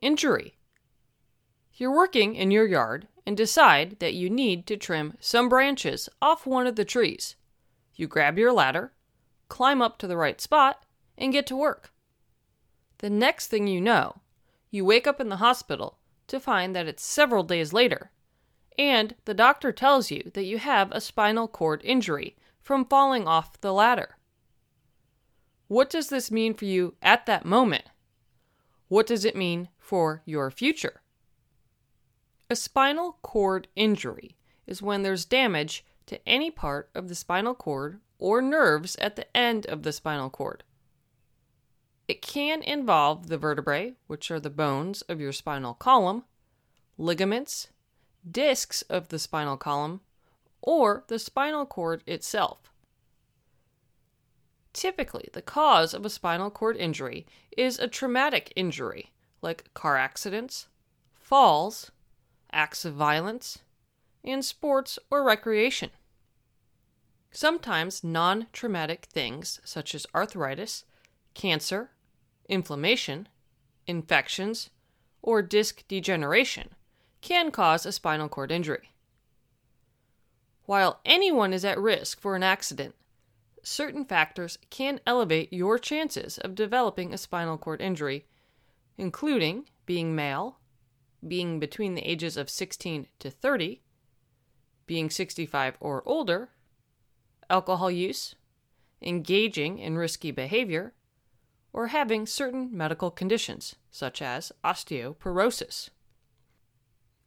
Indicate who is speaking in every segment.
Speaker 1: injury. You're working in your yard and decide that you need to trim some branches off one of the trees. You grab your ladder, climb up to the right spot, and get to work. The next thing you know, you wake up in the hospital to find that it's several days later, and the doctor tells you that you have a spinal cord injury from falling off the ladder. What does this mean for you at that moment? What does it mean for your future? A spinal cord injury is when there's damage to any part of the spinal cord or nerves at the end of the spinal cord. It can involve the vertebrae, which are the bones of your spinal column, ligaments, discs of the spinal column, or the spinal cord itself. Typically, the cause of a spinal cord injury is a traumatic injury, like car accidents, falls, acts of violence, and sports or recreation. Sometimes non traumatic things such as arthritis, cancer, inflammation, infections, or disc degeneration can cause a spinal cord injury. While anyone is at risk for an accident, certain factors can elevate your chances of developing a spinal cord injury, including being male, being between the ages of 16 to 30, being 65 or older, alcohol use, engaging in risky behavior, or having certain medical conditions, such as osteoporosis.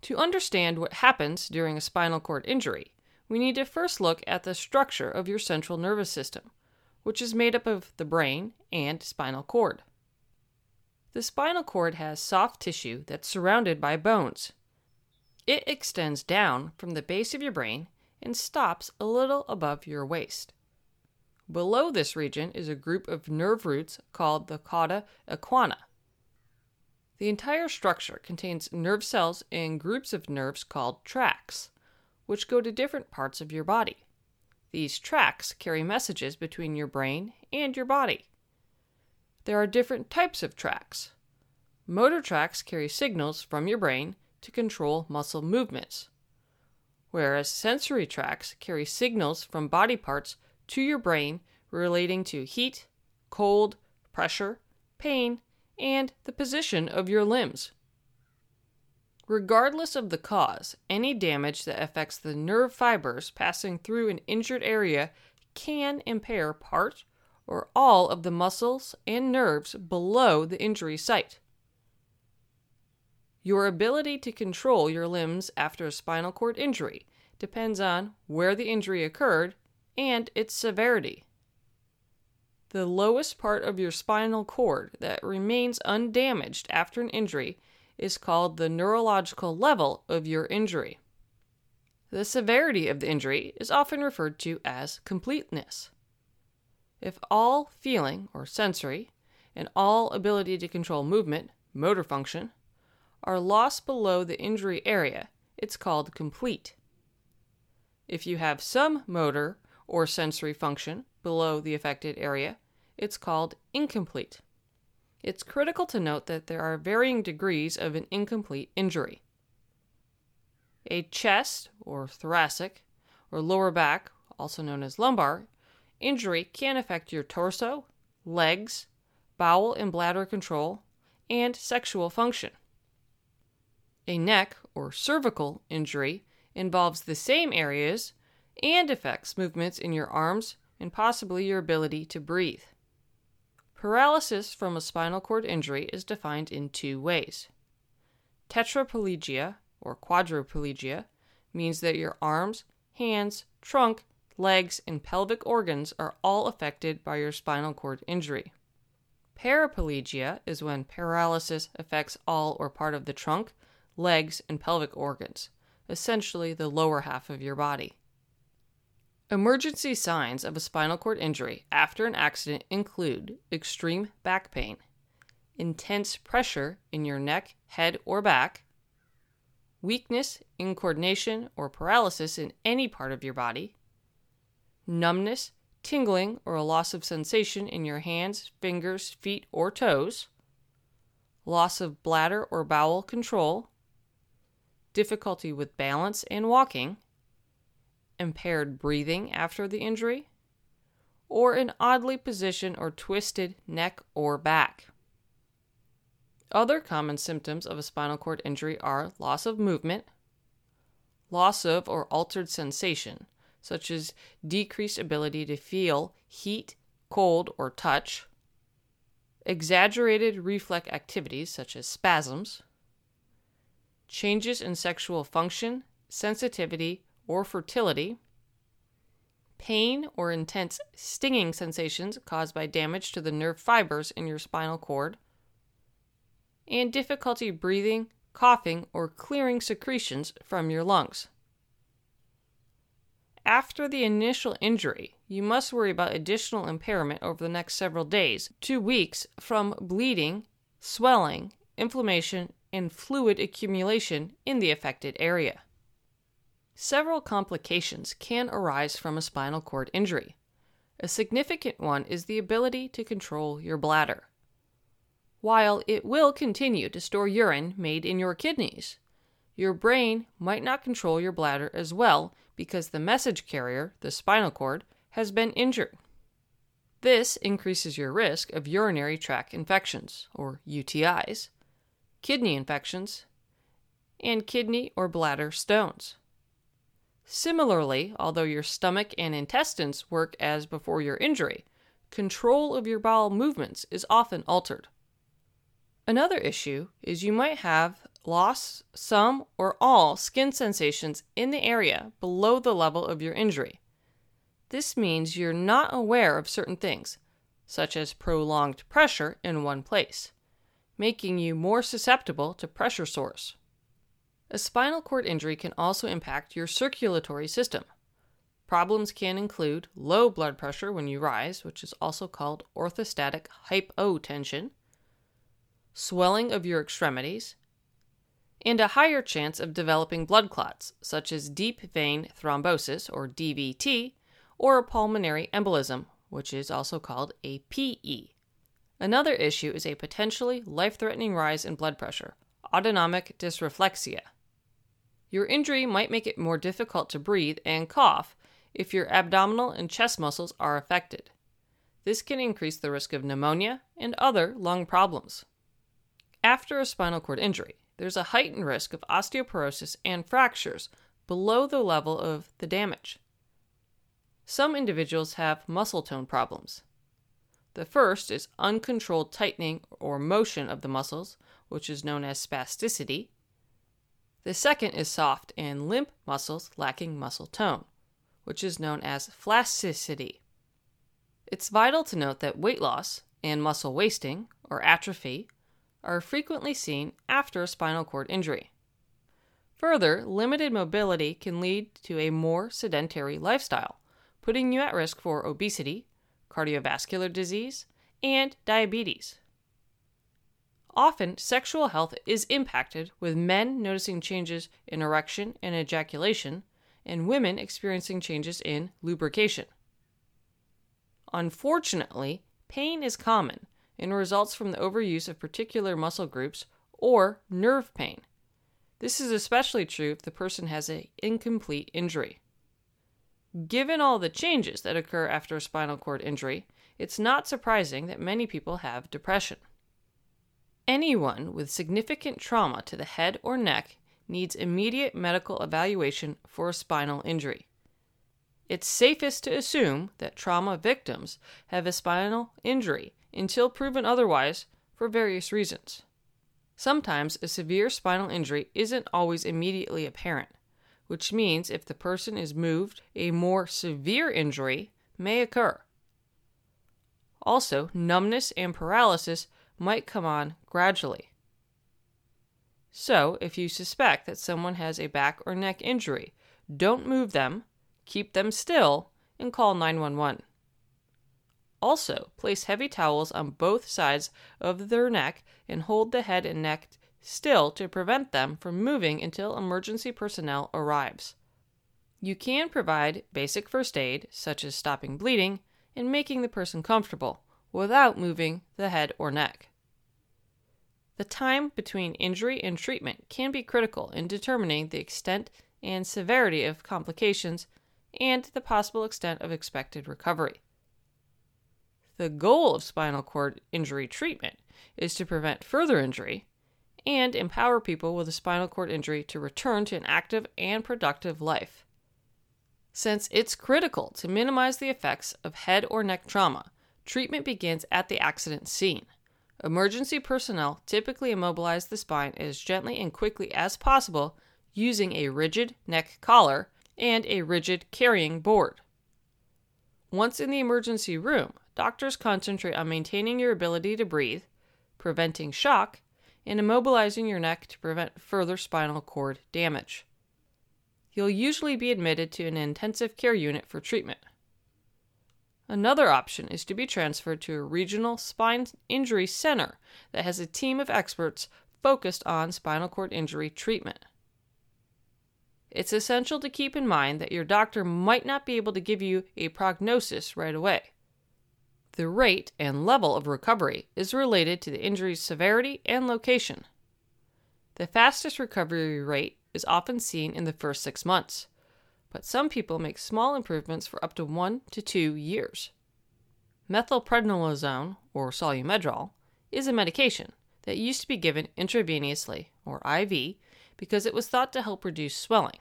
Speaker 1: To understand what happens during a spinal cord injury, we need to first look at the structure of your central nervous system, which is made up of the brain and spinal cord. The spinal cord has soft tissue that's surrounded by bones. It extends down from the base of your brain and stops a little above your waist. Below this region is a group of nerve roots called the cauda equina. The entire structure contains nerve cells and groups of nerves called tracts which go to different parts of your body. These tracts carry messages between your brain and your body. There are different types of tracts. Motor tracts carry signals from your brain to control muscle movements, whereas sensory tracts carry signals from body parts to your brain relating to heat, cold, pressure, pain, and the position of your limbs. Regardless of the cause, any damage that affects the nerve fibers passing through an injured area can impair part or all of the muscles and nerves below the injury site. Your ability to control your limbs after a spinal cord injury depends on where the injury occurred and its severity. The lowest part of your spinal cord that remains undamaged after an injury is called the neurological level of your injury. The severity of the injury is often referred to as completeness. If all feeling or sensory and all ability to control movement, motor function, are lost below the injury area, it's called complete. If you have some motor or sensory function below the affected area, it's called incomplete. It's critical to note that there are varying degrees of an incomplete injury. A chest, or thoracic, or lower back, also known as lumbar, injury can affect your torso, legs, bowel and bladder control, and sexual function. A neck or cervical injury involves the same areas and affects movements in your arms and possibly your ability to breathe. Paralysis from a spinal cord injury is defined in two ways. Tetraplegia, or quadriplegia, means that your arms, hands, trunk, legs, and pelvic organs are all affected by your spinal cord injury. Paraplegia is when paralysis affects all or part of the trunk, legs, and pelvic organs, essentially the lower half of your body. Emergency signs of a spinal cord injury after an accident include extreme back pain, intense pressure in your neck, head, or back, weakness, incoordination, or paralysis in any part of your body, numbness, tingling, or a loss of sensation in your hands, fingers, feet, or toes, loss of bladder or bowel control, difficulty with balance and walking, impaired breathing after the injury, or an oddly positioned or twisted neck or back. Other common symptoms of a spinal cord injury are loss of movement, loss of or altered sensation, such as decreased ability to feel heat, cold, or touch, exaggerated reflex activities such as spasms, changes in sexual function, sensitivity, or fertility, pain or intense stinging sensations caused by damage to the nerve fibers in your spinal cord and difficulty breathing, coughing, or clearing secretions from your lungs. After the initial injury, you must worry about additional impairment over the next several days to weeks from bleeding, swelling, inflammation, and fluid accumulation in the affected area. Several complications can arise from a spinal cord injury. A significant one is the ability to control your bladder while it will continue to store urine made in your kidneys. Your brain might not control your bladder as well because the message carrier, the spinal cord, has been injured. This increases your risk of urinary tract infections, or UTIs, kidney infections, and kidney or bladder stones. Similarly, although your stomach and intestines work as before your injury, control of your bowel movements is often altered. Another issue is you might have lost some or all skin sensations in the area below the level of your injury. This means you're not aware of certain things, such as prolonged pressure in one place, making you more susceptible to pressure sores. A spinal cord injury can also impact your circulatory system. Problems can include low blood pressure when you rise, which is also called orthostatic hypotension, swelling of your extremities, and a higher chance of developing blood clots, such as deep vein thrombosis, or DVT, or a pulmonary embolism, which is also called a PE. Another issue is a potentially life threatening rise in blood pressure, autonomic dysreflexia. Your injury might make it more difficult to breathe and cough if your abdominal and chest muscles are affected. This can increase the risk of pneumonia and other lung problems. After a spinal cord injury, there's a heightened risk of osteoporosis and fractures below the level of the damage. Some individuals have muscle tone problems. The first is uncontrolled tightening or motion of the muscles, which is known as spasticity. The second is soft and limp muscles lacking muscle tone, which is known as flaccidity. It's vital to note that weight loss and muscle wasting, or atrophy, are frequently seen after a spinal cord injury. Further, limited mobility can lead to a more sedentary lifestyle, putting you at risk for obesity, cardiovascular disease, and diabetes. Often, sexual health is impacted, with men noticing changes in erection and ejaculation, and women experiencing changes in lubrication. Unfortunately, pain is common, and results from the overuse of particular muscle groups or nerve pain. This is especially true if the person has an incomplete injury. Given all the changes that occur after a spinal cord injury, it's not surprising that many people have depression. Anyone with significant trauma to the head or neck needs immediate medical evaluation for a spinal injury. It's safest to assume that trauma victims have a spinal injury until proven otherwise for various reasons. Sometimes a severe spinal injury isn't always immediately apparent, which means if the person is moved, a more severe injury may occur. Also, numbness and paralysis might come on gradually. So, if you suspect that someone has a back or neck injury, don't move them, keep them still, and call 911. Also, place heavy towels on both sides of their neck and hold the head and neck still to prevent them from moving until emergency personnel arrives. You can provide basic first aid, such as stopping bleeding and making the person comfortable, without moving the head or neck. The time between injury and treatment can be critical in determining the extent and severity of complications and the possible extent of expected recovery. The goal of spinal cord injury treatment is to prevent further injury and empower people with a spinal cord injury to return to an active and productive life. Since it's critical to minimize the effects of head or neck trauma, treatment begins at the accident scene. Emergency personnel typically immobilize the spine as gently and quickly as possible using a rigid neck collar and a rigid carrying board. Once in the emergency room, doctors concentrate on maintaining your ability to breathe, preventing shock, and immobilizing your neck to prevent further spinal cord damage. You'll usually be admitted to an intensive care unit for treatment. Another option is to be transferred to a regional spine injury center that has a team of experts focused on spinal cord injury treatment. It's essential to keep in mind that your doctor might not be able to give you a prognosis right away. The rate and level of recovery is related to the injury's severity and location. The fastest recovery rate is often seen in the first six months, but some people make small improvements for up to one to two years. Methylprednisolone, or Solu-Medrol, is a medication that used to be given intravenously, or IV, because it was thought to help reduce swelling.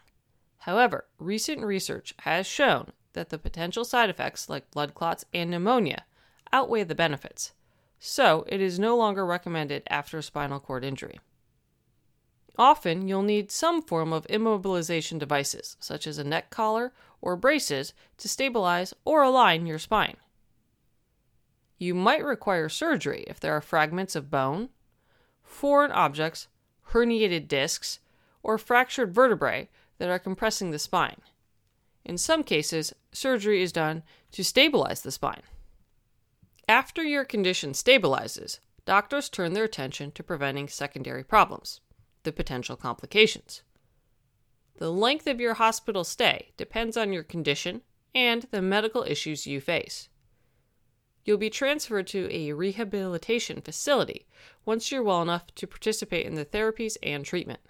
Speaker 1: However, recent research has shown that the potential side effects like blood clots and pneumonia outweigh the benefits, so it is no longer recommended after a spinal cord injury. Often, you'll need some form of immobilization devices, such as a neck collar or braces, to stabilize or align your spine. You might require surgery if there are fragments of bone, foreign objects, herniated discs, or fractured vertebrae that are compressing the spine. In some cases, surgery is done to stabilize the spine. After your condition stabilizes, doctors turn their attention to preventing secondary problems, the potential complications. The length of your hospital stay depends on your condition and the medical issues you face. You'll be transferred to a rehabilitation facility once you're well enough to participate in the therapies and treatment.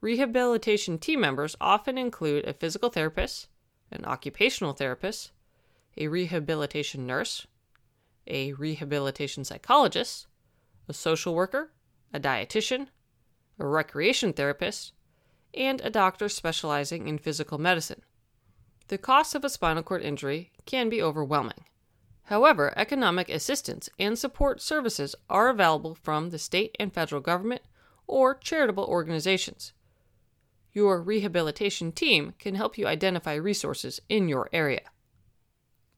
Speaker 1: Rehabilitation team members often include a physical therapist, an occupational therapist, a rehabilitation nurse, a rehabilitation psychologist, a social worker, a dietitian, a recreation therapist, and a doctor specializing in physical medicine. The cost of a spinal cord injury can be overwhelming. However, economic assistance and support services are available from the state and federal government or charitable organizations. Your rehabilitation team can help you identify resources in your area.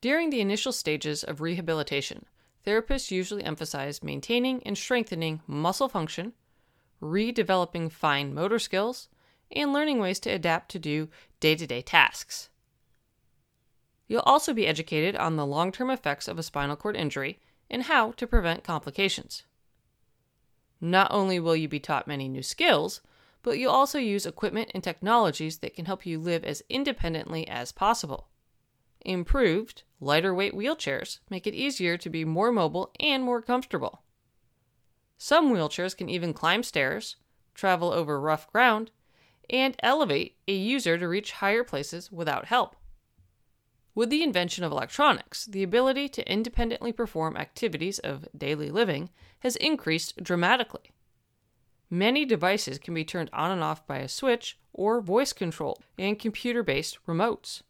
Speaker 1: During the initial stages of rehabilitation, therapists usually emphasize maintaining and strengthening muscle function, redeveloping fine motor skills, and learning ways to adapt to do day to day tasks. You'll also be educated on the long term effects of a spinal cord injury and how to prevent complications. Not only will you be taught many new skills, but you'll also use equipment and technologies that can help you live as independently as possible. Improved, lighter weight wheelchairs make it easier to be more mobile and more comfortable. Some wheelchairs can even climb stairs, travel over rough ground, and elevate a user to reach higher places without help. With the invention of electronics, the ability to independently perform activities of daily living has increased dramatically. Many devices can be turned on and off by a switch or voice controlled and computer based remotes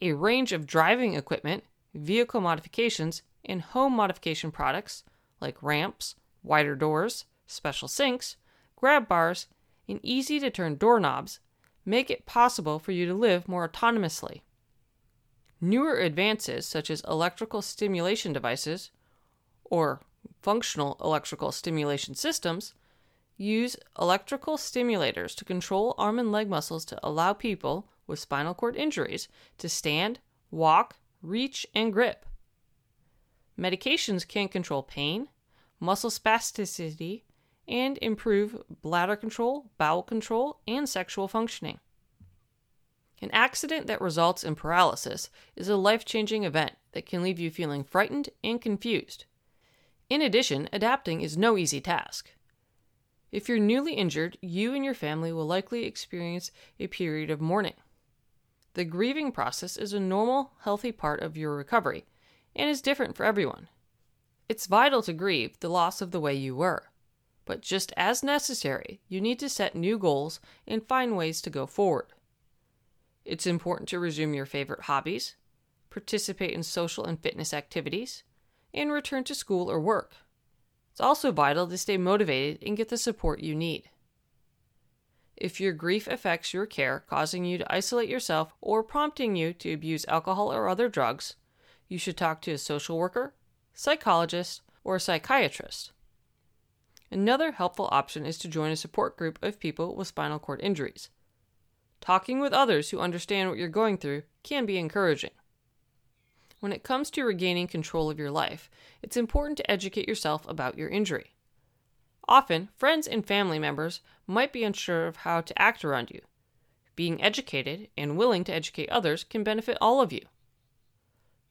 Speaker 1: a range of driving equipment, vehicle modifications, and home modification products like ramps, wider doors, special sinks, grab bars, and easy to turn doorknobs make it possible for you to live more autonomously. Newer advances, such as electrical stimulation devices or functional electrical stimulation systems, use electrical stimulators to control arm and leg muscles to allow people with spinal cord injuries to stand, walk, reach, and grip. Medications can control pain, muscle spasticity, and improve bladder control, bowel control, and sexual functioning. An accident that results in paralysis is a life changing event that can leave you feeling frightened and confused. In addition, adapting is no easy task. If you're newly injured, you and your family will likely experience a period of mourning. The grieving process is a normal, healthy part of your recovery and is different for everyone. It's vital to grieve the loss of the way you were, but just as necessary, you need to set new goals and find ways to go forward. It's important to resume your favorite hobbies, participate in social and fitness activities, and return to school or work. It's also vital to stay motivated and get the support you need. If your grief affects your care, causing you to isolate yourself or prompting you to abuse alcohol or other drugs, you should talk to a social worker, psychologist, or a psychiatrist. Another helpful option is to join a support group of people with spinal cord injuries. Talking with others who understand what you're going through can be encouraging. When it comes to regaining control of your life, it's important to educate yourself about your injury. Often, friends and family members might be unsure of how to act around you. Being educated and willing to educate others can benefit all of you.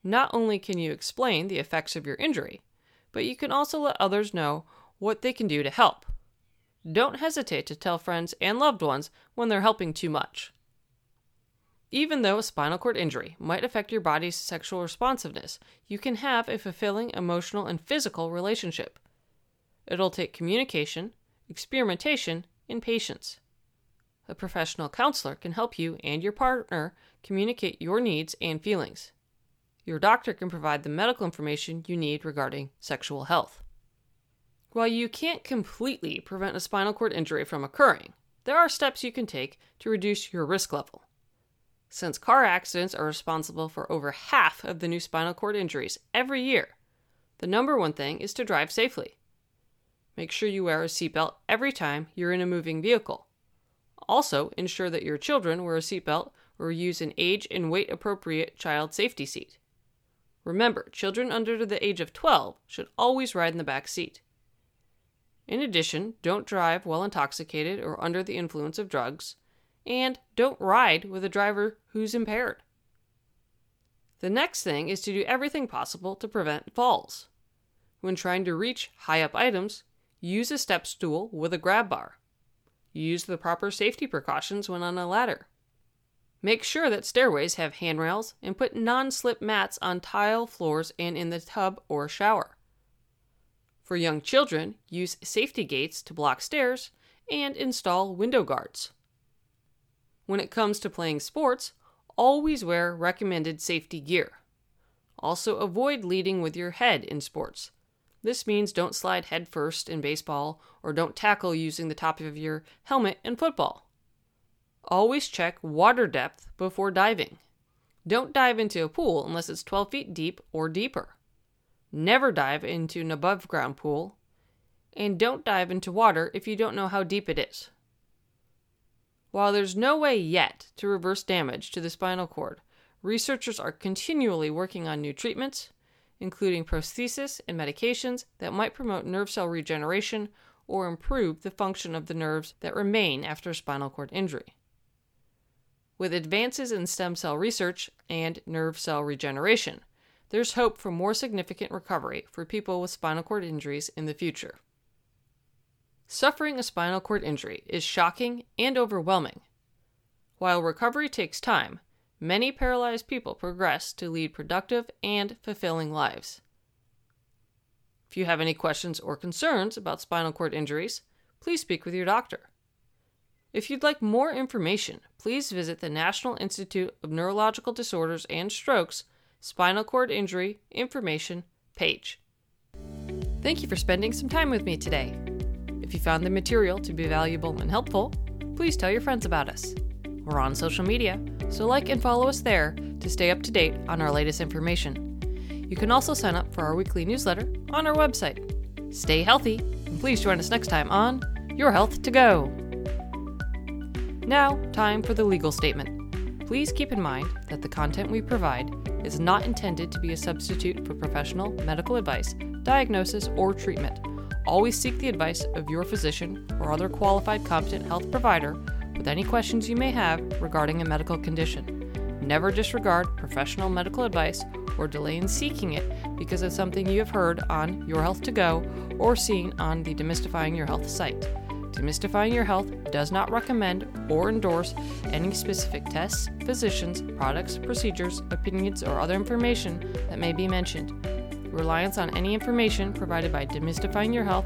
Speaker 1: Not only can you explain the effects of your injury, but you can also let others know what they can do to help. Don't hesitate to tell friends and loved ones when they're helping too much. Even though a spinal cord injury might affect your body's sexual responsiveness, you can have a fulfilling emotional and physical relationship. It'll take communication, experimentation, and patience. A professional counselor can help you and your partner communicate your needs and feelings. Your doctor can provide the medical information you need regarding sexual health. While you can't completely prevent a spinal cord injury from occurring, there are steps you can take to reduce your risk level. Since car accidents are responsible for over half of the new spinal cord injuries every year, the number one thing is to drive safely. Make sure you wear a seatbelt every time you're in a moving vehicle. Also, ensure that your children wear a seatbelt or use an age and weight appropriate child safety seat. Remember, children under the age of 12 should always ride in the back seat. In addition, don't drive while intoxicated or under the influence of drugs, and don't ride with a driver who's impaired. The next thing is to do everything possible to prevent falls. When trying to reach high up items, use a step stool with a grab bar. Use the proper safety precautions when on a ladder. Make sure that stairways have handrails and put non slip mats on tile floors and in the tub or shower. For young children, use safety gates to block stairs and install window guards. When it comes to playing sports, always wear recommended safety gear. Also, avoid leading with your head in sports. This means don't slide headfirst in baseball or don't tackle using the top of your helmet in football. Always check water depth before diving. Don't dive into a pool unless it's 12 feet deep or deeper. Never dive into an above ground pool. And don't dive into water if you don't know how deep it is. While there's no way yet to reverse damage to the spinal cord, researchers are continually working on new treatments, including prosthesis and medications that might promote nerve cell regeneration or improve the function of the nerves that remain after spinal cord injury. With advances in stem cell research and nerve cell regeneration, there's hope for more significant recovery for people with spinal cord injuries in the future. Suffering a spinal cord injury is shocking and overwhelming. While recovery takes time, many paralyzed people progress to lead productive and fulfilling lives. If you have any questions or concerns about spinal cord injuries, please speak with your doctor. If you'd like more information, please visit the National Institute of Neurological Disorders and Strokes Spinal Cord Injury Information page. Thank you for spending some time with me today. If you found the material to be valuable and helpful, please tell your friends about us. We're on social media, so like and follow us there to stay up to date on our latest information. You can also sign up for our weekly newsletter on our website. Stay healthy, and please join us next time on Your Health to Go. Now, time for the legal statement. Please keep in mind that the content we provide is not intended to be a substitute for professional medical advice, diagnosis, or treatment. Always seek the advice of your physician or other qualified competent health provider with any questions you may have regarding a medical condition. Never disregard professional medical advice or delay in seeking it because of something you have heard on Your Health to Go or seen on the Demystifying Your Health site. Demystifying Your Health does not recommend or endorse any specific tests, physicians, products, procedures, opinions, or other information that may be mentioned. Reliance on any information provided by Demystifying Your Health,